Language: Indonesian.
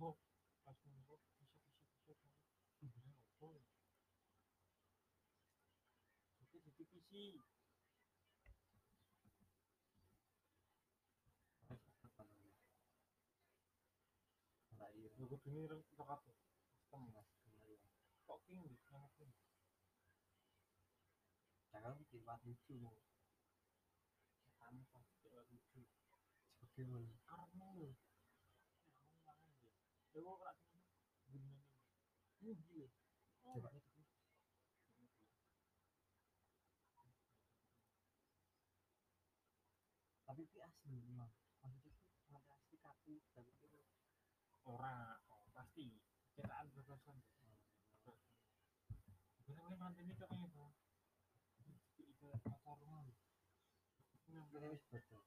oh pas ngono bisa bisa bisa kamu sebenarnya apa ya oke jadi PC Ora iya. lu kudu nih reng kita kabeh sistem Mas. Kemarin. kok king di sana king? Jangan bikin buat lucu kamu pasti gak lucu Seperti mana? Tapi itu asli memang. Maksudnya itu ada asli kaku tapi itu orang oh, pasti cetakan berdasarkan nanti ini kayaknya bang itu itu pacar rumah Ini wis betul.